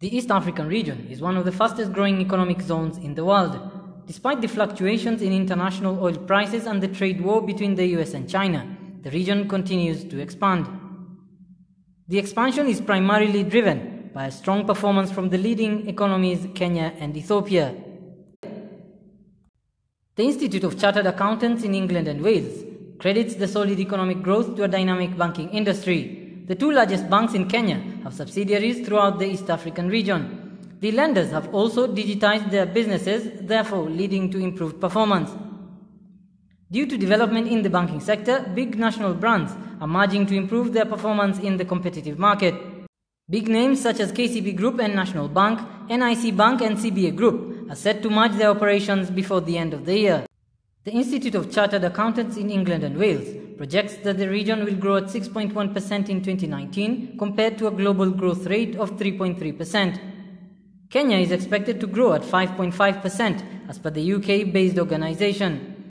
The East African region is one of the fastest growing economic zones in the world. Despite the fluctuations in international oil prices and the trade war between the US and China, the region continues to expand. The expansion is primarily driven by a strong performance from the leading economies Kenya and Ethiopia. The Institute of Chartered Accountants in England and Wales credits the solid economic growth to a dynamic banking industry. The two largest banks in Kenya have subsidiaries throughout the East African region. The lenders have also digitized their businesses, therefore leading to improved performance. Due to development in the banking sector, big national brands are merging to improve their performance in the competitive market. Big names such as KCB Group and National Bank, NIC Bank and CBA Group are set to merge their operations before the end of the year. The Institute of Chartered Accountants in England and Wales projects that the region will grow at 6.1% in 2019 compared to a global growth rate of 3.3%. Kenya is expected to grow at 5.5% as per the UK based organization.